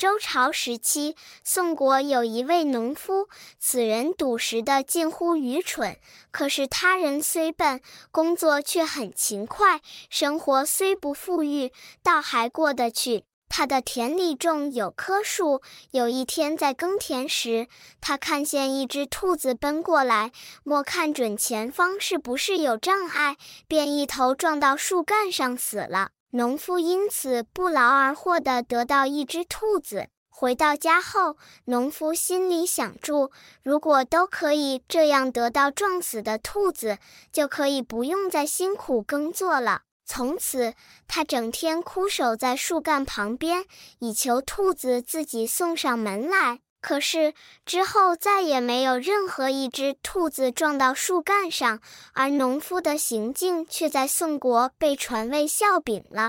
周朝时期，宋国有一位农夫，此人笃实的近乎愚蠢。可是他人虽笨，工作却很勤快，生活虽不富裕，倒还过得去。他的田里种有棵树。有一天在耕田时，他看见一只兔子奔过来，莫看准前方是不是有障碍，便一头撞到树干上死了。农夫因此不劳而获地得到一只兔子。回到家后，农夫心里想住：如果都可以这样得到撞死的兔子，就可以不用再辛苦耕作了。从此，他整天枯守在树干旁边，以求兔子自己送上门来。可是之后再也没有任何一只兔子撞到树干上，而农夫的行径却在宋国被传为笑柄了。